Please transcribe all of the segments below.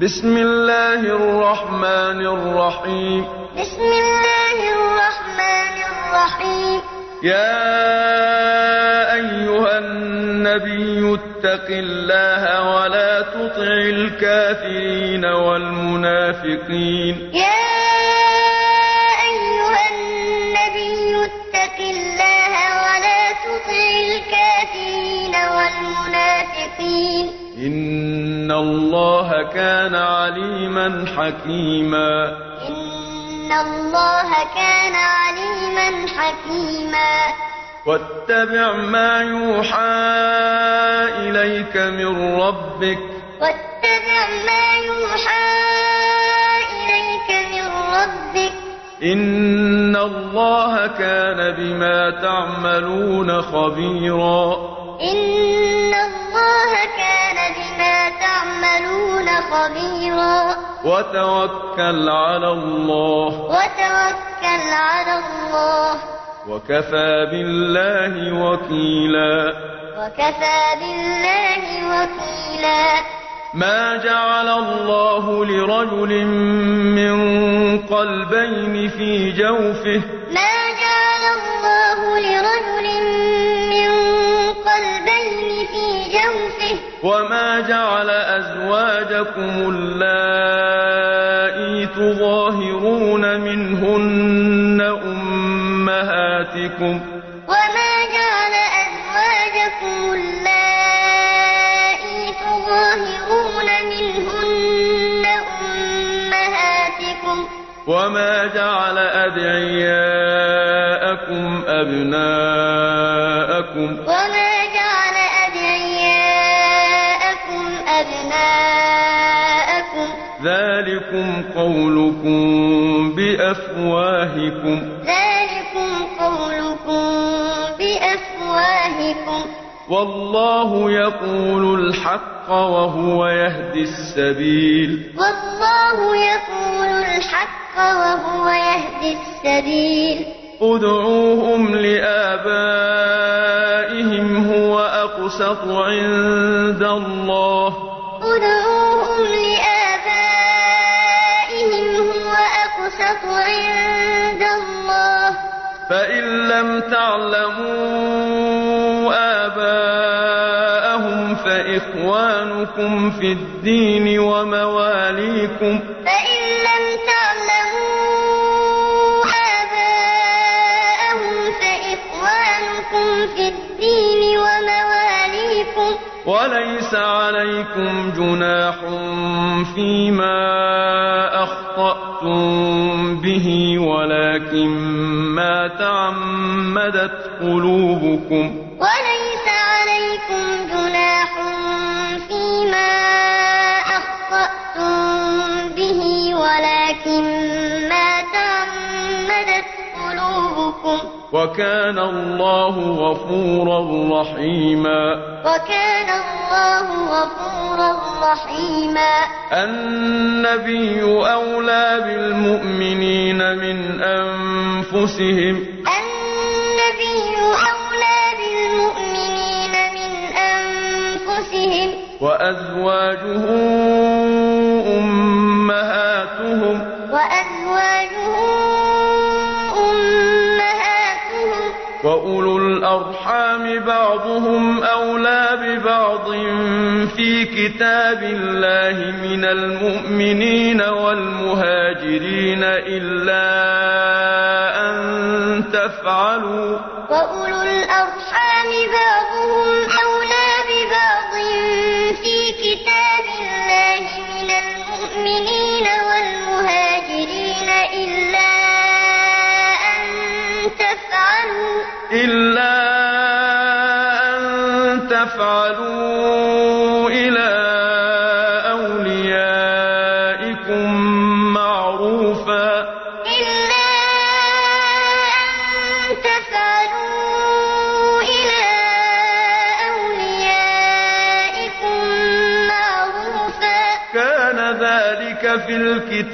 بسم الله الرحمن الرحيم. بسم الله الرحمن الرحيم. يا أيها النبي اتق الله ولا تطع الكافرين والمنافقين. يا الله كان عليما حكيما. إن الله كان عليما حكيما. واتبع ما يوحى إليك من ربك. واتبع ما يوحى إليك من ربك. إن الله كان بما تعملون خبيرا. إن الله كان تعملون خبيرا. وتوكل على الله. وتوكل على الله. وكفى بالله وكيلا. وكفى بالله وكيلا. ما جعل الله لرجل من قلبين في جوفه. ما جعل الله لرجل من قلبين في جوفه. وما جعل أزواجكم اللائي تظاهرون منهن أمهاتكم. وما جعل أزواجكم اللائي تظاهرون منهن أمهاتكم. وما جعل أدعياءكم أبناءكم بأفواهكم. ذلكم قولكم بأفواهكم. والله يقول الحق وهو يهدي السبيل. والله يقول الحق وهو يهدي السبيل. ادعوهم لآبائهم هو أقسط عند الله. ادعوهم تعلموا آباءهم فإخوانكم في الدين ومواليكم عليكم جناح فيما أخطأتم به ولكن ما تعمدت قلوبكم. وليس عليكم جناح فيما أخطأتم به ولكن ما تعمدت قلوبكم. وكان الله غفورا رحيما. وكان الله غفورا رحيما النبي أولى بالمؤمنين من أنفسهم. النبي أولى بالمؤمنين من أنفسهم. وأزواجه أمهاتهم وأولو الأرحام بعضهم أولى ببعض في كتاب الله من المؤمنين والمهاجرين إلا أن تفعلوا وأولو الأرحام بعضهم أولى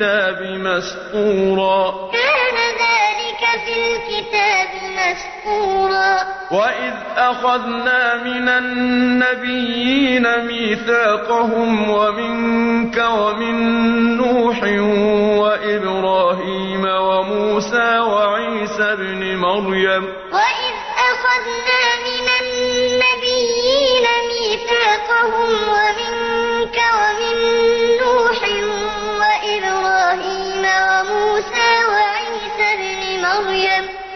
الكتاب مسطورا. كان ذلك في الكتاب مسكورا وإذ أخذنا من النبيين ميثاقهم ومنك ومن نوح وإبراهيم وموسى وعيسى ابن مريم. وإذ أخذنا من النبيين ميثاقهم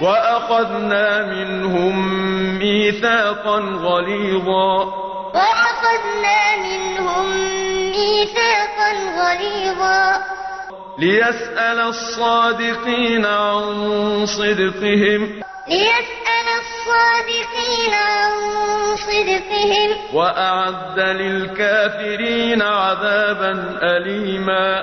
وأخذنا منهم ميثاقا غليظا. وأخذنا منهم ميثاقا غليظا. ليسأل الصادقين عن صدقهم. ليسأل الصادقين عن صدقهم. وأعد للكافرين عذابا أليما.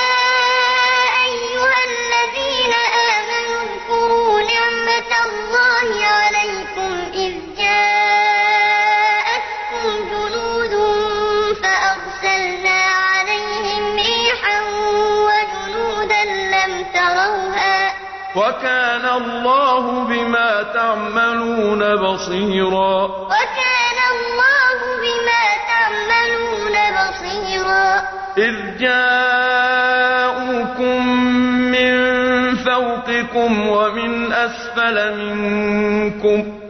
وكان الله بما تعملون بصيرا. وكان الله بما تعملون بصيرا. إذ جاءوكم من فوقكم ومن أسفل منكم.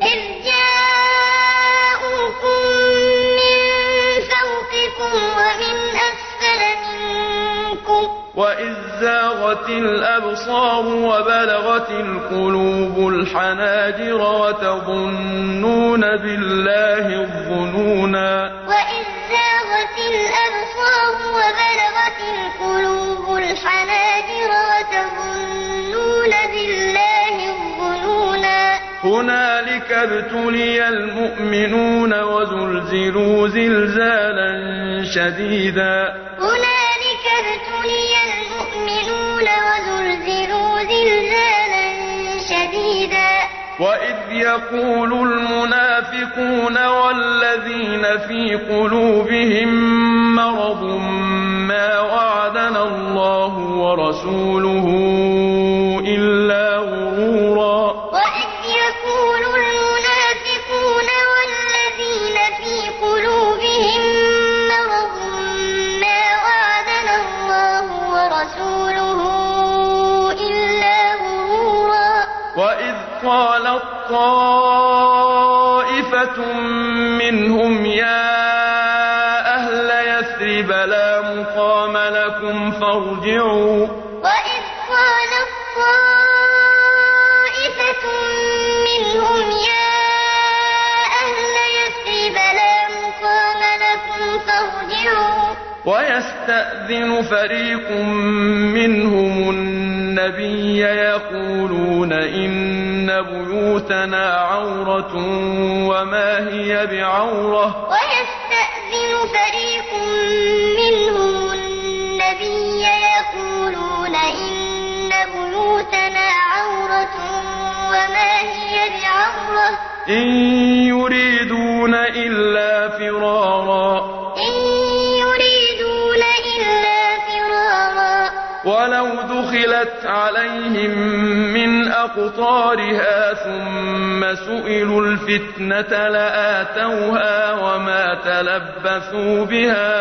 الأبصار وبلغت القلوب الحناجر وتظنون بالله الظنونا وإذ زاغت الأبصار وبلغت القلوب الحناجر وتظنون بالله الظنونا هنالك ابتلي المؤمنون وزلزلوا زلزالا شديدا وإذ يقول المنافقون والذين في قلوبهم مرض ما وعدنا الله ورسوله طائفة منهم يا أهل يثرب لا مقام لكم فارجعوا. وإذ قالت طائفة منهم يا أهل يثرب لا مقام لكم فارجعوا. ويستأذن فريق منهم النبي يقولون إن بيوتنا عورة وما هي بعورة. ويستأذن فريق منهم النبي يقولون إن بيوتنا عورة وما هي بعورة. إن يريدون إلا فرارا. دخلت عليهم من أقطارها ثم سئلوا الفتنة لآتوها وما تلبثوا بها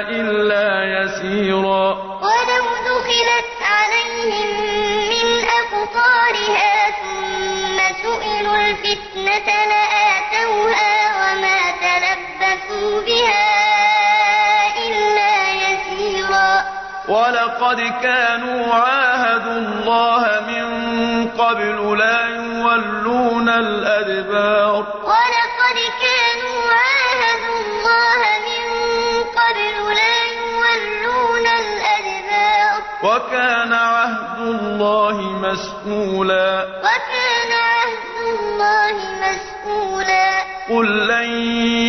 إلا يسيرا ولو دخلت عليهم من أقطارها ثم سئلوا الفتنة لآتوها وما تلبثوا بها إلا يسيرا ولقد كانوا عاهدوا الله من قبل لا يولون الأدبار. ولقد كانوا عاهدوا الله من قبل لا يولون الأدبار. وكان عهد الله مسئولا وكان عهد الله مسؤولا. قل لن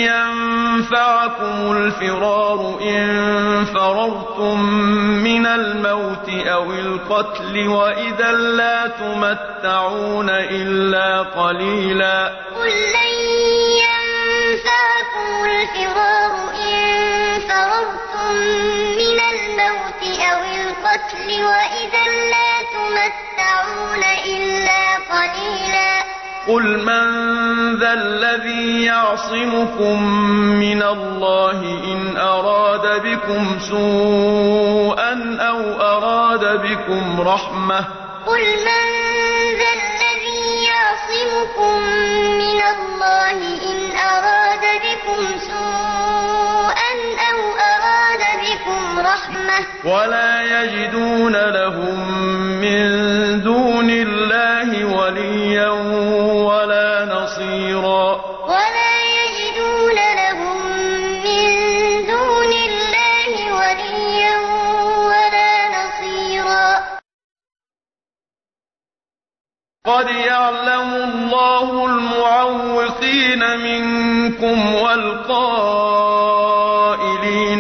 ينفعكم الفرار إن فررتم من الموت أو القتل وإذا لا تمتعون إلا قليلا قل لن ينفعكم الفرار إن فررتم من الموت أو القتل وإذا لا تمتعون إلا قليلا قل من ذا الذي يعصمكم من الله إن أراد بكم سوءا أو أراد بكم رحمة قل من ذا الذي يعصمكم من الله إن أراد بكم سوءا ولا يجدون لهم من دون الله وليا ولا نصيرا. ولا يجدون لهم من دون الله وليا ولا نصيرا. قد يعلم الله المعوقين منكم والقائلين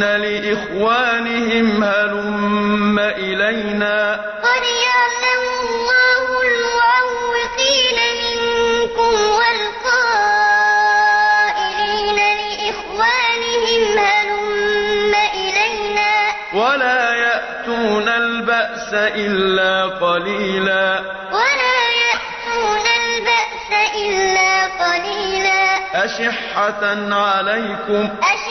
لإخوانهم إلينا قد يعلم الله المعوقين منكم والقائلين لإخوانهم هلم إلينا؟ ولا يأتون البأس إلا قليلا. ولا يأتون البأس إلا قليلا. أشحة عليكم. أشحة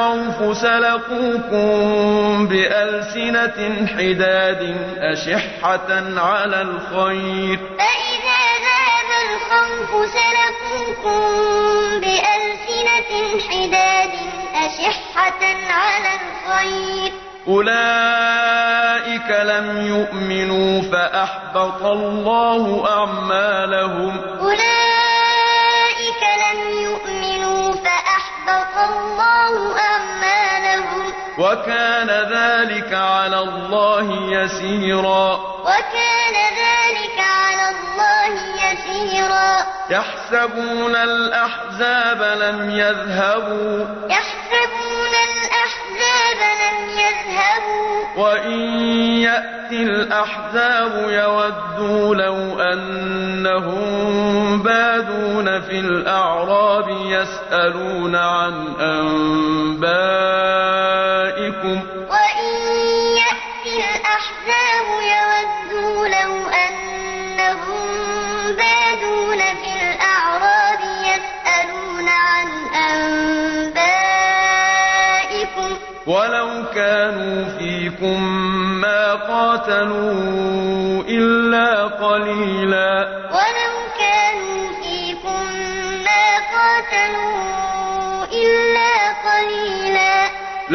الخوف سلقوكم بألسنة حداد أشحة على الخير. فإذا ذهب الخوف سلقوكم بألسنة حداد أشحة على الخير. أولئك لم يؤمنوا فأحبط الله أعمالهم. أولئك لم يؤمنوا فأحبط الله أعمالهم وكان ذلك على الله يسيرا. وكان ذلك على الله يسيرا. يحسبون الأحزاب لم يذهبوا. يحسبون الأحزاب لم يذهبوا. وإن يأتي الأحزاب يودوا لو أنهم بادون في الأعراب يسألون عن أنبائكم فيكم ما قاتلوا إلا قليلا.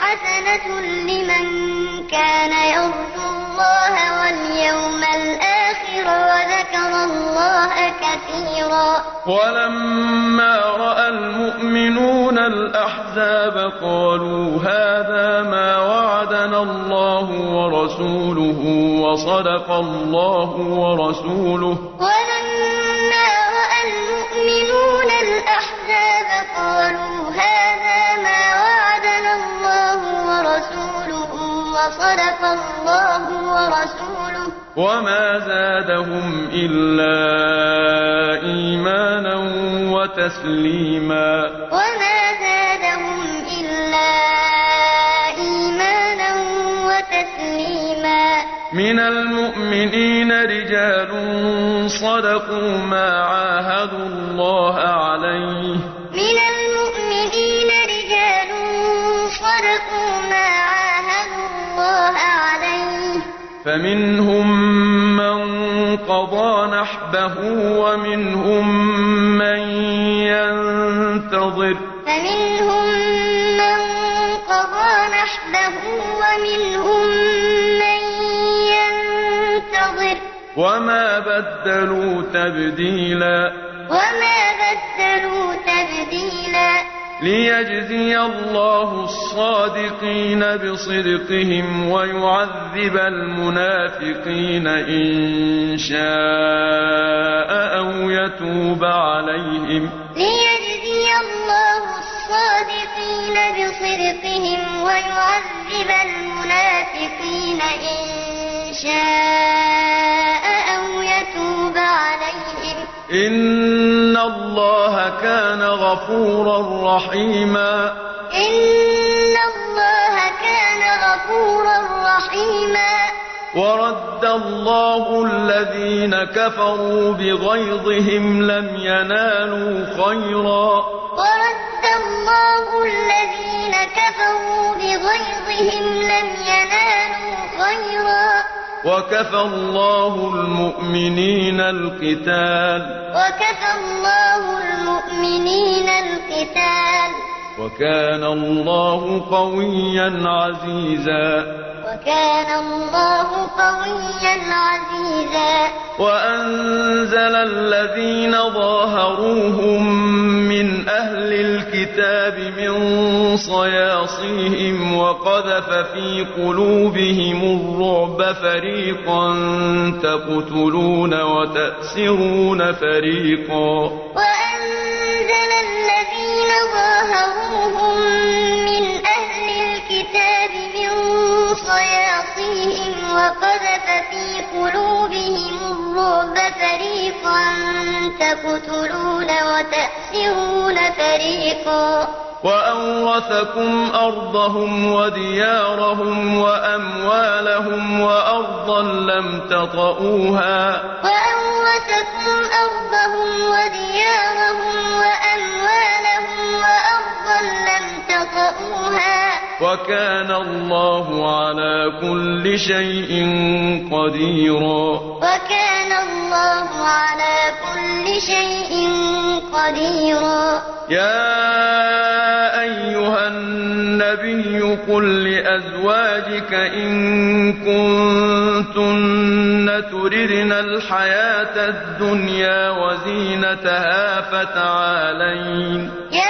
حسنة لمن كان يرجو الله واليوم الآخر وذكر الله كثيرا. ولما رأى المؤمنون الأحزاب قالوا هذا ما وعدنا الله ورسوله وصدق الله ورسوله. ولما رأى المؤمنون الأحزاب قالوا هذا ما وعدنا الله ورسوله وصدق الله ورسوله. وما زادهم إلا إيمانا وتسليما. وما زادهم إلا إيمانا وتسليما. من المؤمنين رجال صدقوا ما عاهدوا الله عليه نحبه ومنهم من ينتظر. فمنهم من قضى نحبه ومنهم من ينتظر. وما بدلوا تبديلا. وما ليجزي الله الصادقين بصدقهم ويعذب المنافقين إن شاء أو يتوب عليهم ليجزي الله الصادقين بصدقهم ويعذب المنافقين إن شاء أو يتوب عليهم إن الله كان غفورا رحيما إن الله كان غفورا رحيما ورد الله الذين كفروا بغيظهم لم ينالوا خيرا ورد الله الذين كفروا بغيظهم لم ينالوا خيرا وكفى الله المؤمنين القتال. وكفى الله المؤمنين القتال. وكان الله قويا عزيزا. وكان الله قويا عزيزا. وأنزل الذين ظاهروهم من أهل الكتاب من صياصيهم وقذف في قلوبهم الرعب فريقا تقتلون وتأسرون فريقا. وأنزل صياصيهم وقذف في قلوبهم الرعب فريقا تقتلون وتأسرون فريقا. وأورثكم أرضهم وديارهم وأموالهم وأرضا لم تطئوها. وأورثكم أرضهم وديارهم وأموالهم وأرضا لم تطئوها. وكان الله على كل شيء قديرا. وكان الله على كل شيء قديرا. يا أيها النبي قل لأزواجك إن كنتن تردن الحياة الدنيا وزينتها فتعالين. يا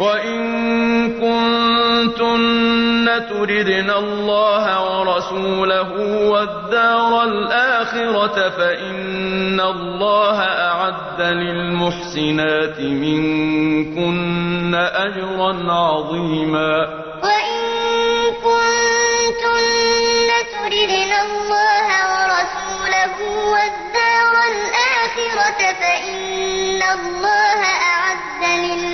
وإن كنتن تردن الله ورسوله والدار الآخرة فإن الله أعد للمحسنات منكن أجرا عظيما. وإن كنتن تردن الله ورسوله والدار الآخرة فإن الله أعد للمحسنات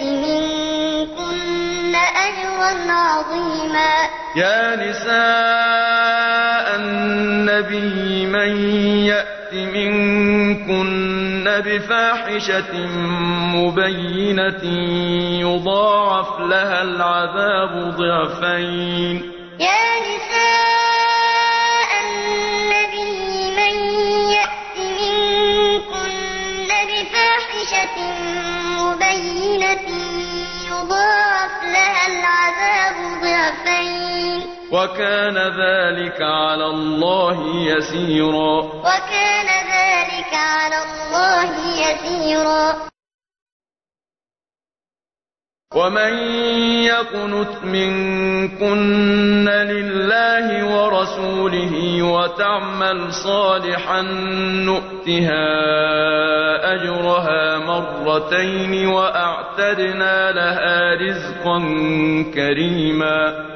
منكن أجرا عظيما. يا نساء النبي من يأت منكن بفاحشة مبينة يضاعف لها العذاب ضعفين. يا وكان ذلك على الله يسيرا. وكان ذلك على الله يسيرا. ومن يقنت منكن لله ورسوله وتعمل صالحا نؤتها أجرها مرتين وأعتدنا لها رزقا كريما.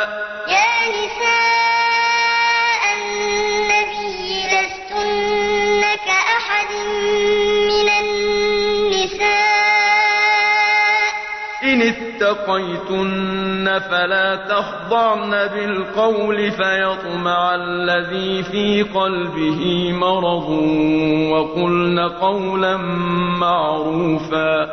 اتقيتن فلا تخضعن بالقول فيطمع الذي في قلبه مرض وقلن قولا معروفا.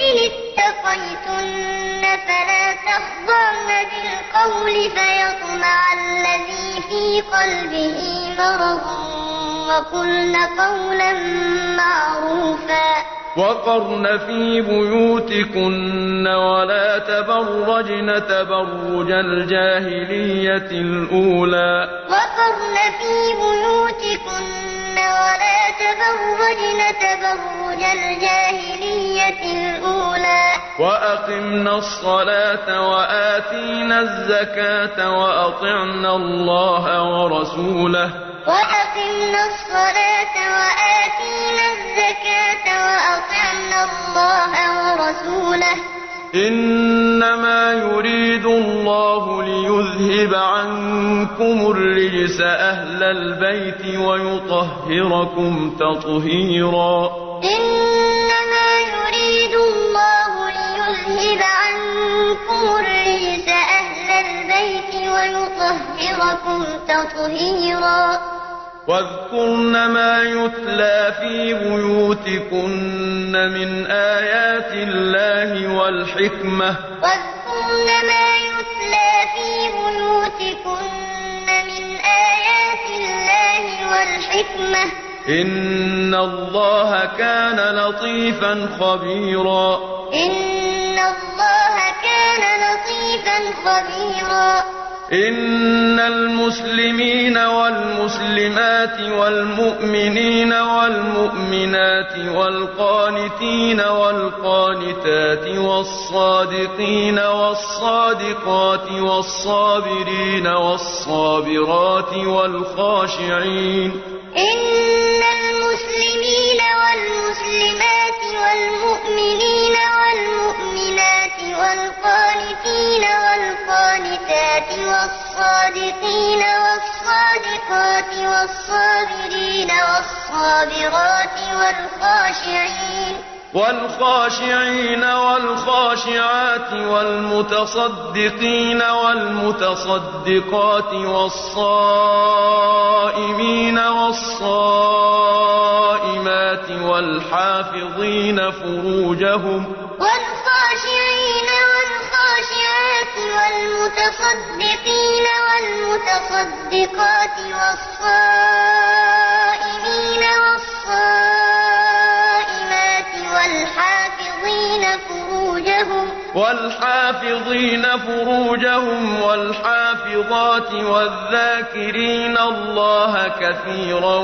إن اتقيتن فلا تخضعن بالقول فيطمع الذي في قلبه مرض وقلن قولا معروفا. وقرن في بيوتكن ولا تبرجن تبرج الجاهلية الأولى. وقرن في بيوتكن ولا تبرجن تبرج الجاهلية الأولى. وأقمنا الصلاة وآتينا الزكاة وأطعنا الله ورسوله. وأقمنا الصلاة وآتينا الزكاة وأطعنا الله ورسوله. إنما يريد الله ليذهب عنكم الرجس أهل البيت ويطهركم تطهيرا. إنما يريد الله ليذهب عنكم الرجس البيت ويطهركم تطهيرا. واذكرن ما يتلى في بيوتكن من آيات الله والحكمة. واذكرن ما يتلى في بيوتكن من آيات الله والحكمة. إن الله كان لطيفا خبيرا. إن خبيرا. إن المسلمين والمسلمات والمؤمنين والمؤمنات والقانتين والقانتات والصادقين والصادقات والصابرين والصابرات والخاشعين. إن المسلمين والمسلمات والمؤمنين والقانتين والقانتات والصادقين والصادقات والصابرين والصابرات والخاشعين والخاشعين والخاشعات والمتصدقين والمتصدقات والصائمين والصائمات والحافظين فروجهم والخاشعين والخاشعات والمتصدقين والمتصدقات والصائمين والصائمات والحافظين فروجهم والحافظين فروجهم والحافظات والذاكرين الله كثيرا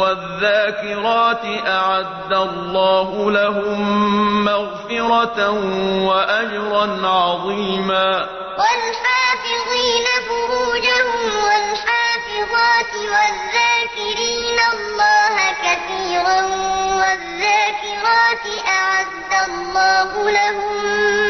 والذاكرات أعد الله لهم مغفرة وأجرا عظيما. والحافظين فروجهم والحافظات والذاكرين الله كثيرا والذاكرات أعد الله لهم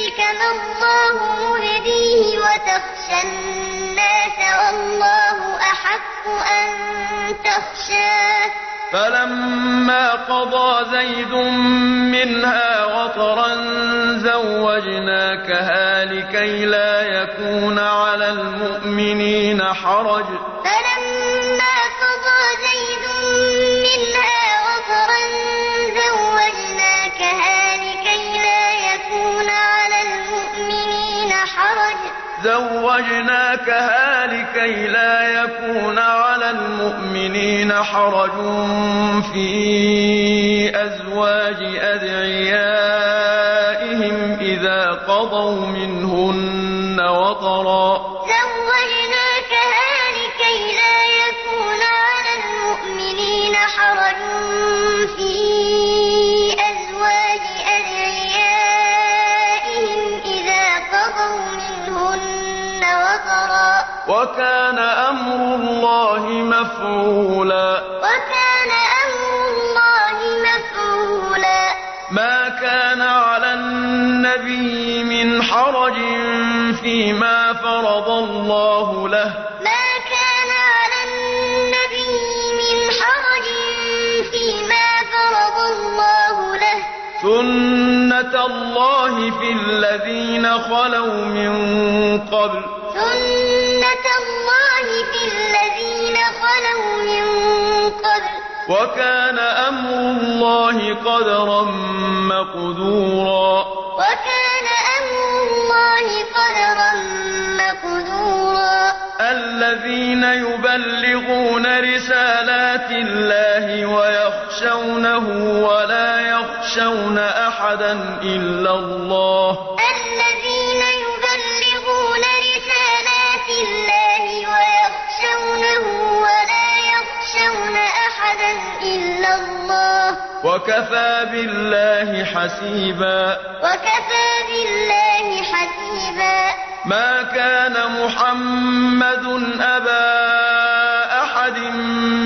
نفسك ما الله مبديه وتخشى الناس والله أحق أن تخشاه. فلما قضى زيد منها وطرا زوجناكها لكي لا يكون على المؤمنين حرج. زوجناكها لكي لا يكون على المؤمنين حرج في أزواج أدعيائهم إذا قضوا منهن وطرا وكان أمر الله مفعولا. وكان أمر الله مفعولا. ما كان على النبي من حرج فيما فرض الله له. ما كان على النبي من حرج فيما فرض الله له. سنة الله في الذين خلوا من قبل. قبل وكان أمر الله قدرا مقدورا. وكان أمر الله قدرا مقدورا. الذين يبلغون رسالات الله ويخشونه ولا يخشون أحدا إلا الله. الذين وكفى بالله حسيبا. وكفى بالله حسيبا. ما كان محمد أبا أحد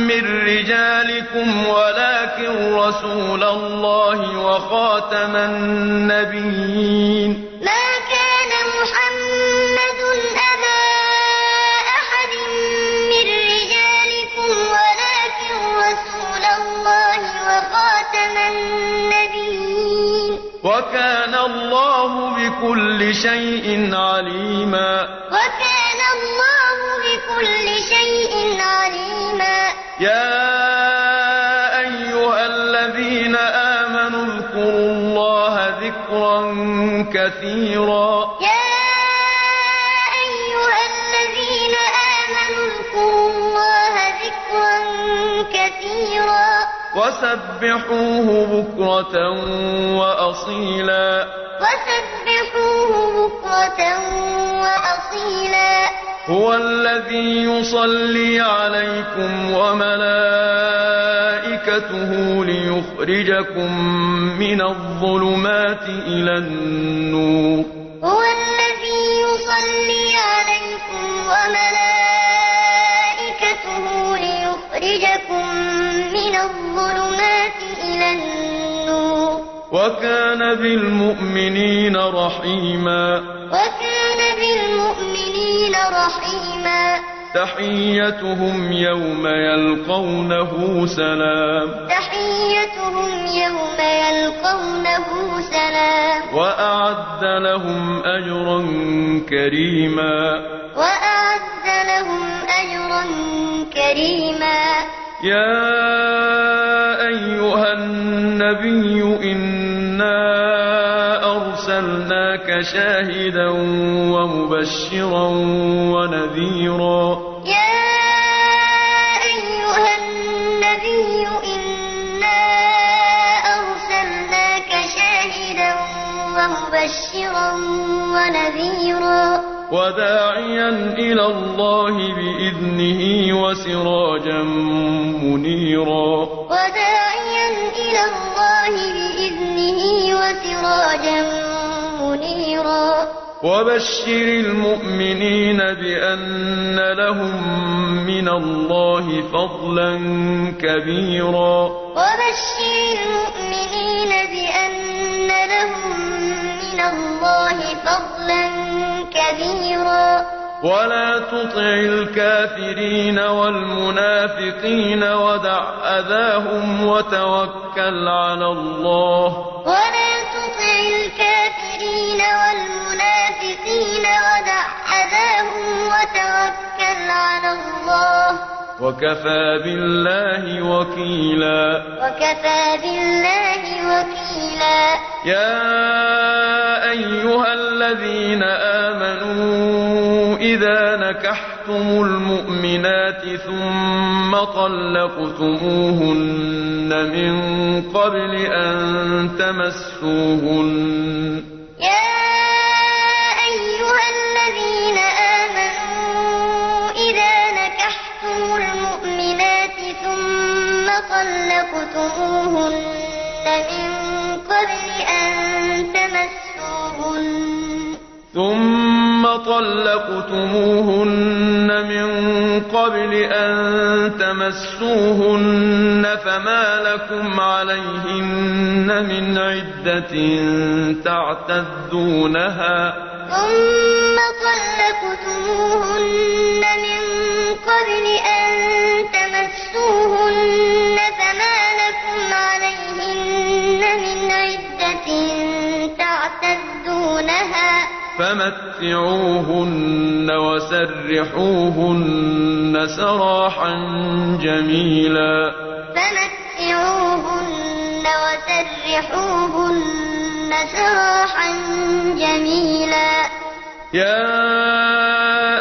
من رجالكم ولكن رسول الله وخاتم النبيين. بكل شيء عليما. وكان الله بكل شيء عليما. يا أيها الذين آمنوا اذكروا الله ذكرا كثيرا. يا أيها الذين آمنوا اذكروا الله ذكرا كثيرا. وسبحوه بكرة وأصيلا. وسبحوه بكرة وأصيلا. هو الذي يصلي عليكم وملائكته ليخرجكم من الظلمات إلى النور. هو الذي يصلي عليكم وملائكته ليخرجكم من الظلمات إلى النور. وكان بالمؤمنين رحيما. وكان بالمؤمنين رحيما. تحيتهم يوم يلقونه سلام. تحيتهم يوم يلقونه سلام. وأعد لهم أجرا كريما. وأعد لهم أجرا كريما. يا أيها النبي إنا أرسلناك شاهدا ومبشرا ونذيرا. يا أيها النبي إنا أرسلناك شاهدا ومبشرا ونذيرا. وداعيا إلى الله بإذنه وسراجا منيرا. وداعيا إلى الله بإذنه وسراجا منيرا وبشر المؤمنين بأن لهم من الله فضلا كبيرا. وبشر المؤمنين بأن لهم من الله فضلا كبيرا. ولا تطع الكافرين والمنافقين ودع أذاهم وتوكل على الله. ولا ودع أذاهم وتوكل على الله. وكفى بالله وكيلا. وكفى بالله وكيلا. يا أيها الذين آمنوا إذا نكحتم المؤمنات ثم طلقتموهن من قبل أن تمسوهن. يا طلقتموهن من قبل أن تمسوهن. ثم طلقتموهن من قبل أن تمسوهن فما لكم عليهن من عدة تعتدونها. ثم طلقتموهن من قبل أن تمسوهن. تعتدونها فمتعوهن وسرحوهن سراحا جميلا. فمتعوهن وسرحوهن سراحا جميلا. يا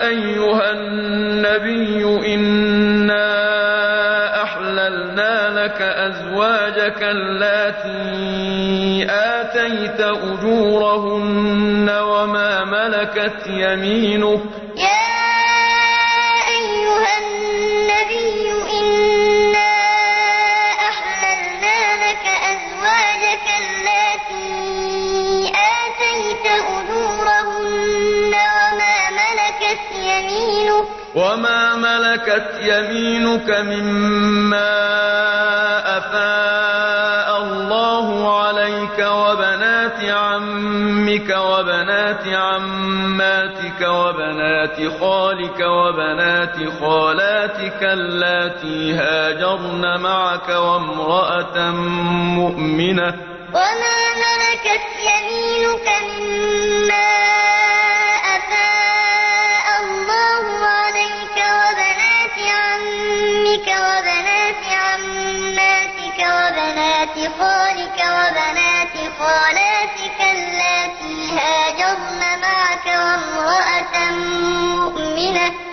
أيها النبي إنا أحللنا لك أزواجك اللاتي آتيت أجورهن وما ملكت يمينك. يا أيها النبي إنا أحللنا لك أزواجك اللاتي آتيت أجورهن وما ملكت يمينك. وما ملكت يمينك مما أفاء عمك وبنات عماتك وبنات خالك وبنات خالاتك اللاتي هاجرن معك وامرأة مؤمنة. وما ملكت يمينك مما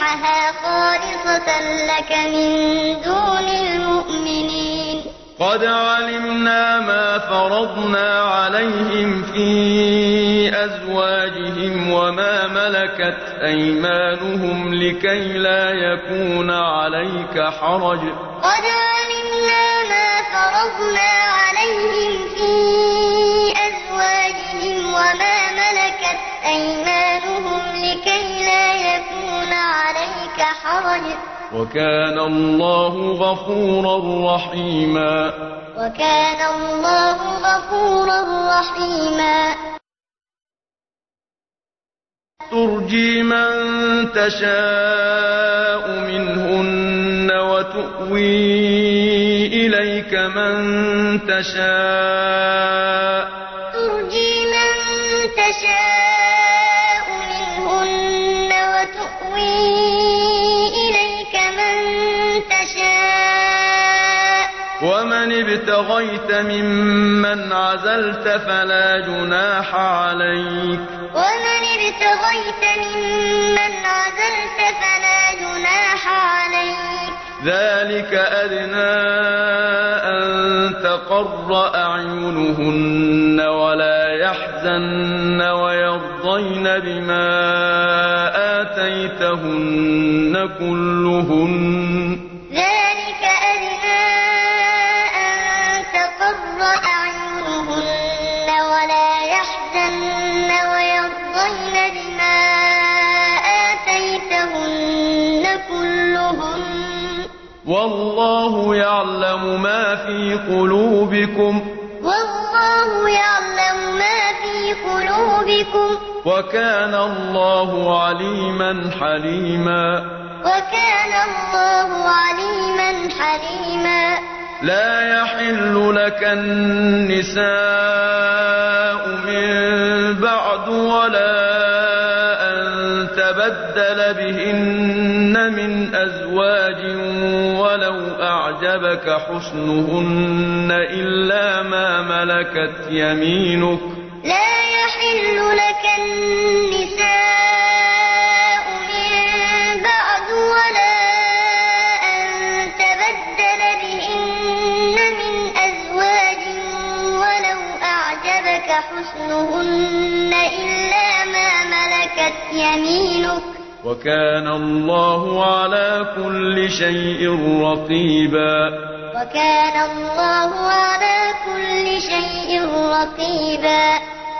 يستنكحها خالصة لك من دون المؤمنين. قد علمنا ما فرضنا عليهم في أزواجهم وما ملكت أيمانهم لكي لا يكون عليك حرج. قد علمنا ما فرضنا عليهم في أزواجهم وما ملكت أيمانهم لكي لا يكون عليك حرج. وكان الله غفورا رحيما. وكان الله غفورا رحيما. ترجي من تشاء منهن وتؤوي إليك من تشاء. ترجي ابتغيت ممن عزلت فلا جناح عليك. ومن ابتغيت ممن عزلت فلا جناح عليك. ذلك أدنى أن تقر أعينهن ولا يحزن ويرضين بما آتيتهن كلهن. والله يعلم ما في قلوبكم. والله يعلم ما في قلوبكم. وكان الله عليما حليما. وكان الله عليما حليما. لا يحل لك النساء من بعد ولا تبدل بهن من أزواج ولو أعجبك حسنهن إلا ما ملكت يمينك. لا يحل لك النساء وكان الله على كل شيء رقيبا. وكان الله على كل شيء رقيبا.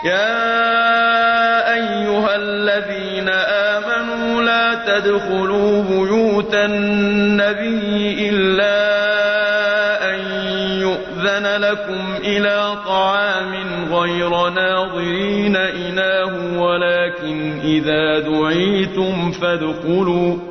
يا أيها الذين آمنوا لا تدخلوا بيوت النبي إلا أن يؤذن لكم إلى طعام غير ناظرين إذا دعيتم فادخلوا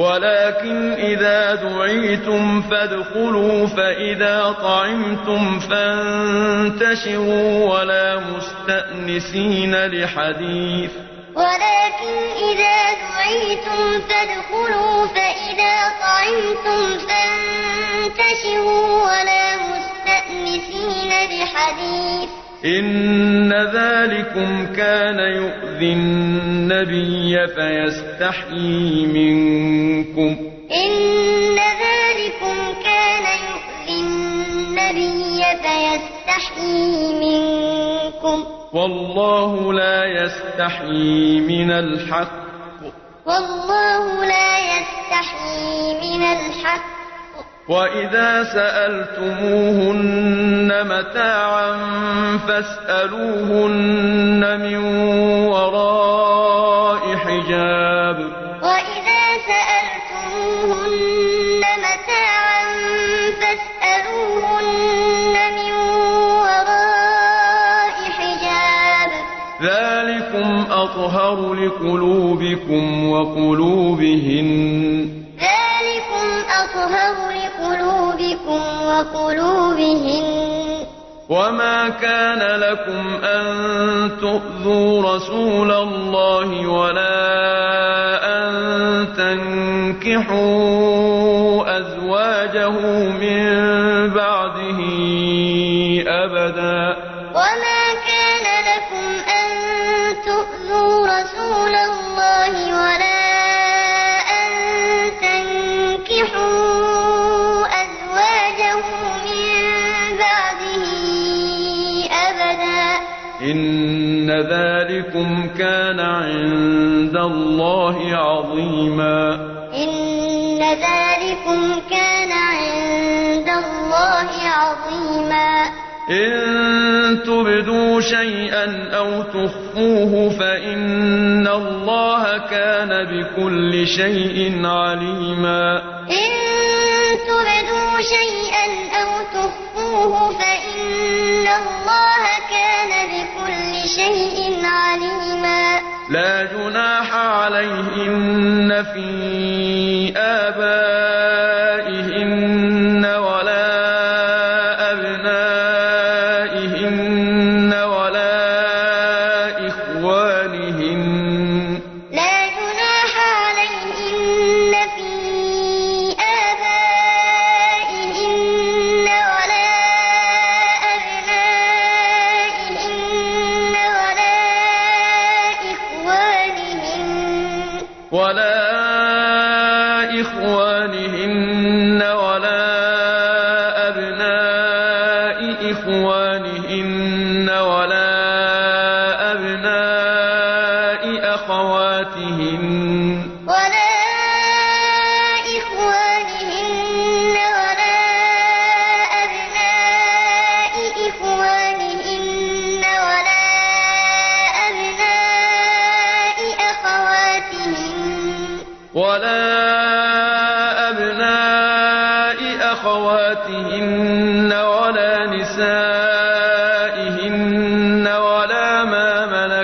ولكن إذا دعيتم فادخلوا فإذا طعمتم فانتشروا ولا مستأنسين لحديث. ولكن إذا دعيتم فادخلوا فإذا طعمتم فانتشروا ولا مستأنسين بحديث إن ذلكم كان يؤذي النبي فيستحيي منكم. إن ذلكم كان يؤذي النبي فيستحيي منكم. والله لا يستحيي من الحق. والله لا يستحيي من الحق. وإذا سألتموهن متاعا فاسألوهن من وراء حجاب وإذا سألتموهن متاعا فاسألوهن من وراء حجاب ذلكم أطهر لقلوبكم وقلوبهن لقلوبكم وقلوبهن وما كان لكم أن تؤذوا رسول الله ولا أن تنكحوا أزواجه من بعده أبدا ذلكم عند الله عظيما. إن ذلكم كان عند الله عظيما. إن تبدوا شيئا أو تخفوه فإن الله كان بكل شيء عليما. إن تبدوا شيئا شيء عليما. لا جناح عليهن في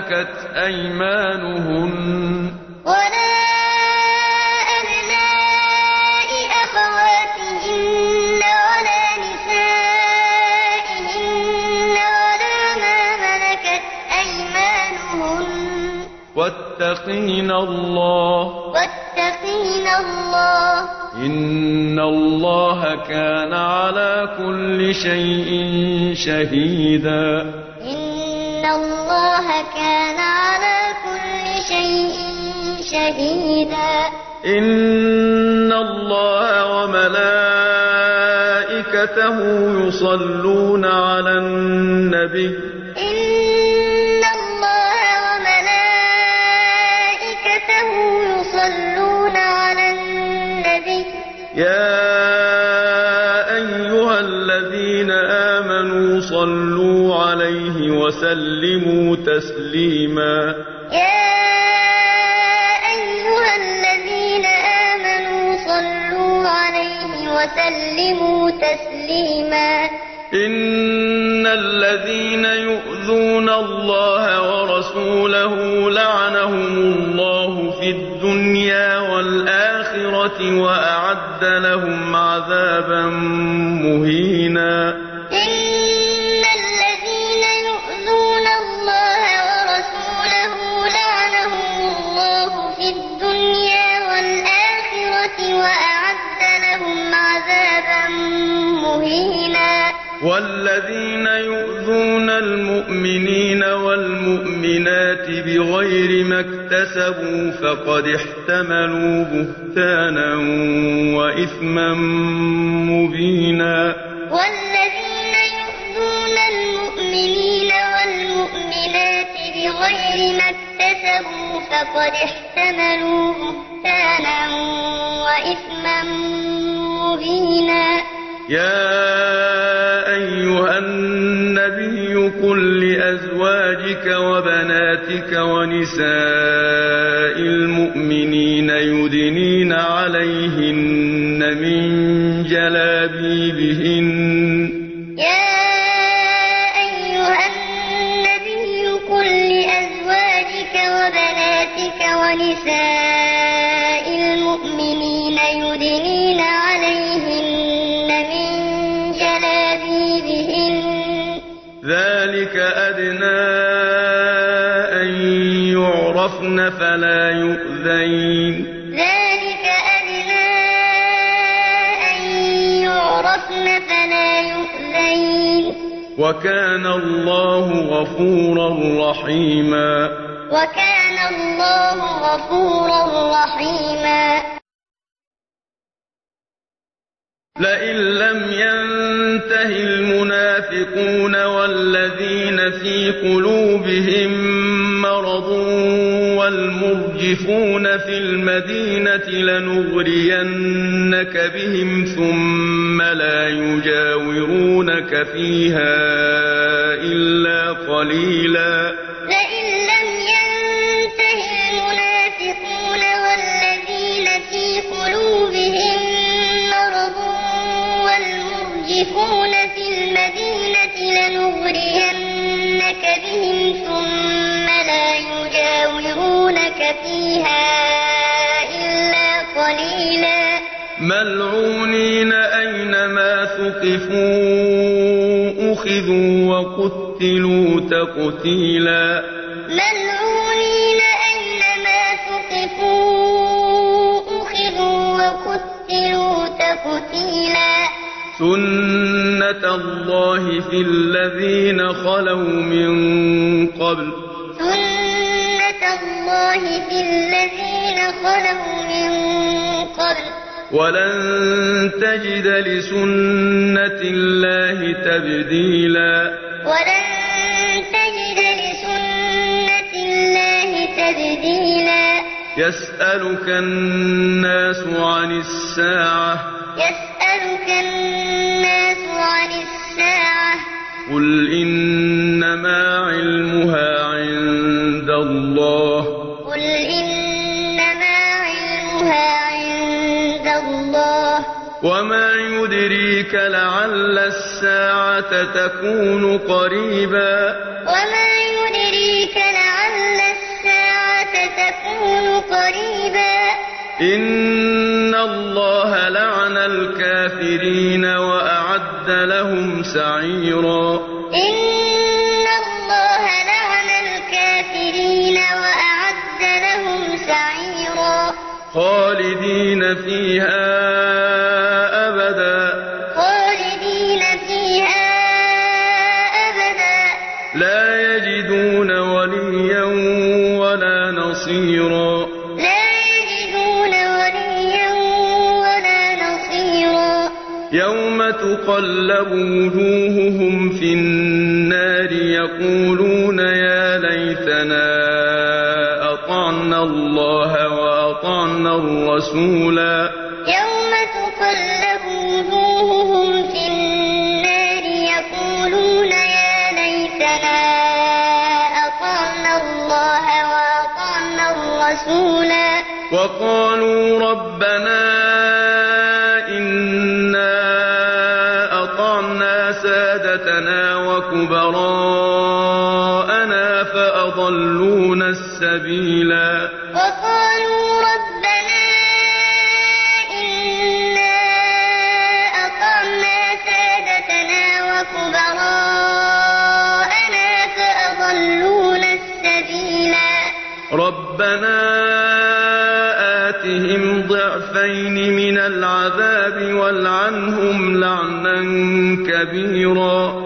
ملكت أيمانهن. ولا أبناء أخواتهن ولا نسائهن ولا ما ملكت أيمانهن. واتقين الله. واتقين الله. إن الله كان على كل شيء شهيدا. إن الله كان على كل شيء شهيدا إن الله وملائكته يصلون على النبي وسلموا تسليما. يا أيها الذين آمنوا صلوا عليه وسلموا تسليما. إن الذين يؤذون الله ورسوله لعنهم الله في الدنيا والآخرة وأعد لهم عذابا مهينا. والذين يؤذون المؤمنين والمؤمنات بغير ما اكتسبوا فقد احتملوا بهتانا وإثما مبينا. والذين يؤذون المؤمنين والمؤمنات بغير ما اكتسبوا فقد احتملوا بهتانا وإثما مبينا. يا أيها النبي قل لأزواجك وبناتك ونساء المؤمنين يدنين عليهن من جلابيبهن. يا أيها النبي قل لأزواجك وبناتك ونساء يعرفن فلا يؤذين. ذلك أدنى أن يعرفن فلا يؤذين. وكان الله غفورا رحيما. وكان الله غفورا رحيما. لئن لم ينته المنافقون والذين في قلوبهم والمرجفون في المدينة لنغرينك بهم ثم لا يجاورونك فيها إلا قليلا. تقتيلا. ملعونين أينما ثقفوا أخذوا وقتلوا تقتيلا. سنة الله في الذين خلوا من قبل. سنة الله في الذين خلوا من قبل. ولن تجد لسنة الله تبديلا. ولن تبديلا يسألك الناس عن الساعة. يسألك الناس عن الساعة. قل إنما علمها عند الله. قل إنما علمها عند الله. وما يدريك لعل الساعة تكون قريبا. وما إن الله لعن الكافرين وأعد لهم سعيرا يوم تقلب وجوههم في النار يقولون يا ليتنا أطعنا الله وأطعنا الرسولا. يوم تقلب وجوههم في النار يقولون يا ليتنا أطعنا الله وأطعنا الرسولا. وقالوا ربنا وكبراءنا فأضلونا السبيلا ربنا آتهم ضعفين من العذاب والعنهم لعنا كبيرا.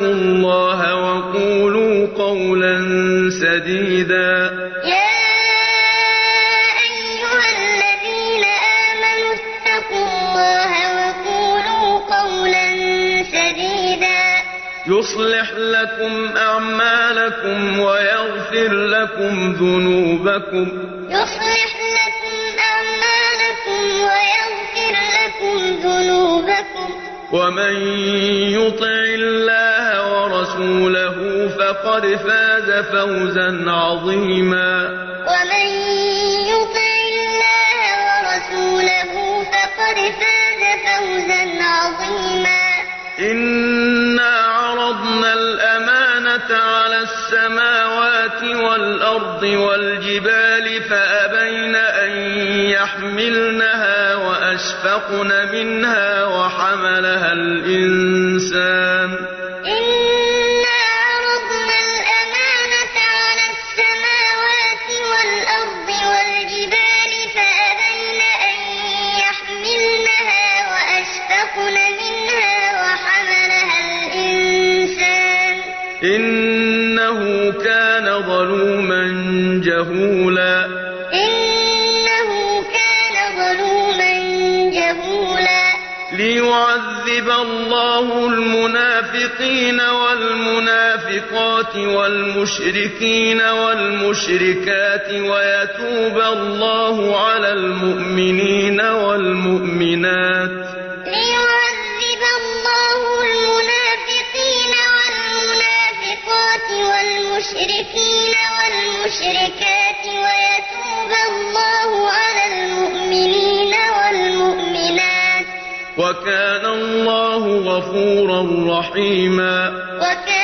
اتقوا الله وقولوا قولا سديدا. يا أيها الذين آمنوا اتقوا الله وقولوا قولا سديدا. يصلح لكم أعمالكم ويغفر لكم ذنوبكم. يصلح لكم أعمالكم ويغفر لكم ذنوبكم. ومن يطع فقد فاز فوزا عظيما. ومن يطع الله ورسوله فقد فاز فوزا عظيما. إنا عرضنا الأمانة على السماوات والأرض والجبال فأبين أن يحملنها وأشفقن منها وحملها الإنسان. جهولا. إنه كان ظلوما جهولا. ليعذب الله المنافقين والمنافقات والمشركين والمشركات ويتوب الله على المؤمنين والمؤمنات. غفورا رحيما. وكان